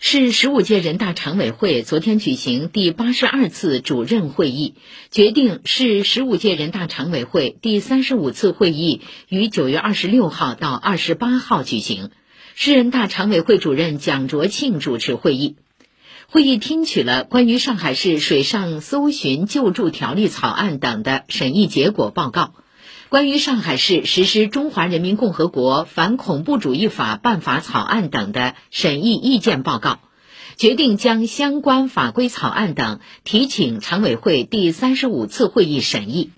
市十五届人大常委会昨天举行第八十二次主任会议，决定市十五届人大常委会第三十五次会议于九月二十六号到二十八号举行。市人大常委会主任蒋卓庆主持会议。会议听取了关于上海市水上搜寻救助条例草案等的审议结果报告。关于上海市实施《中华人民共和国反恐怖主义法》办法草案等的审议意见报告，决定将相关法规草案等提请常委会第三十五次会议审议。